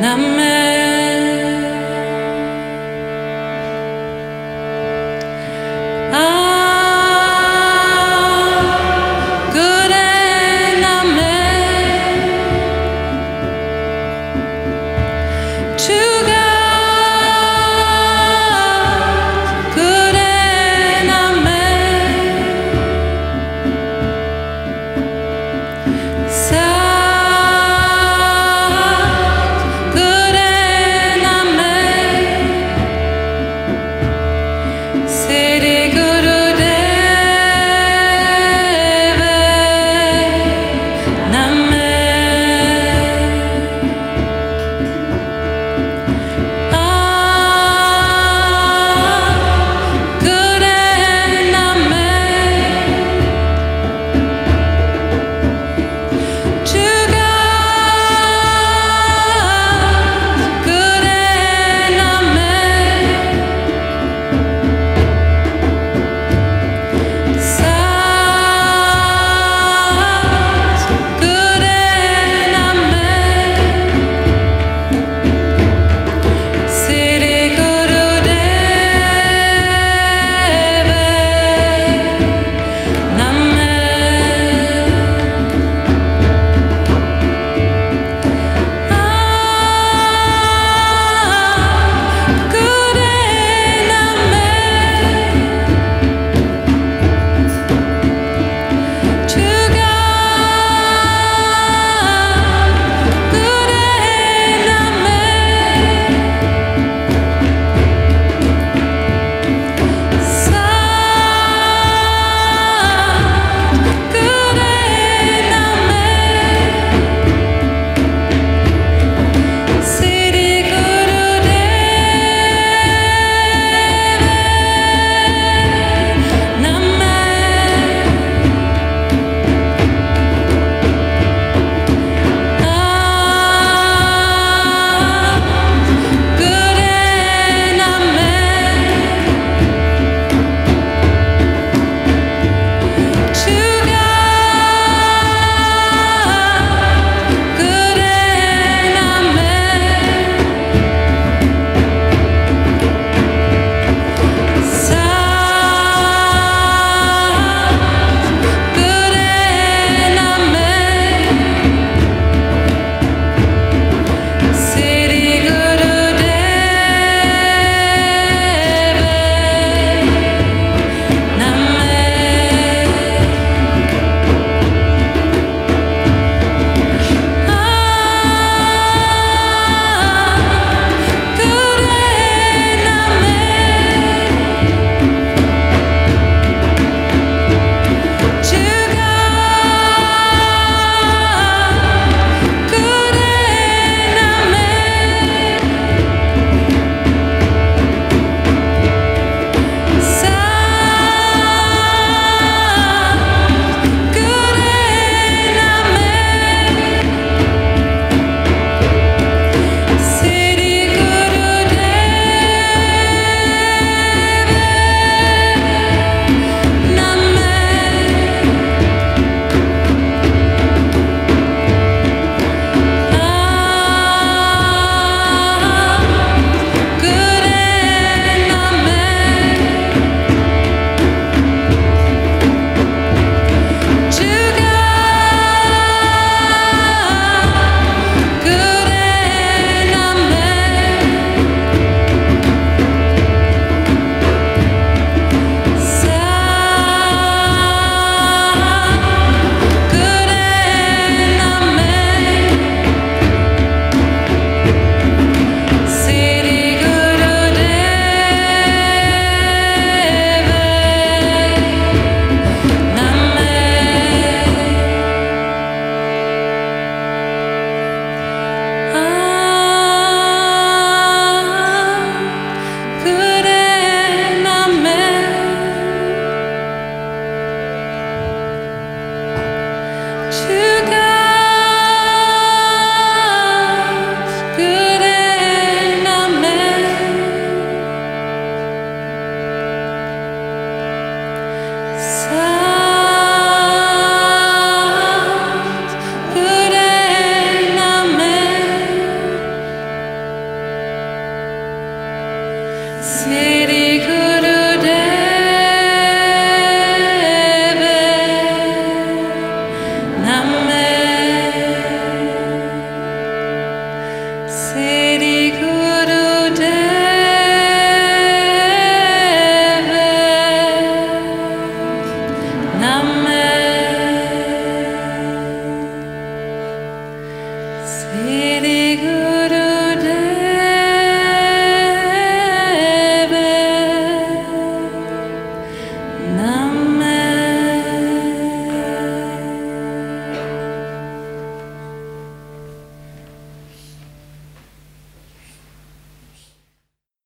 Name Namaste.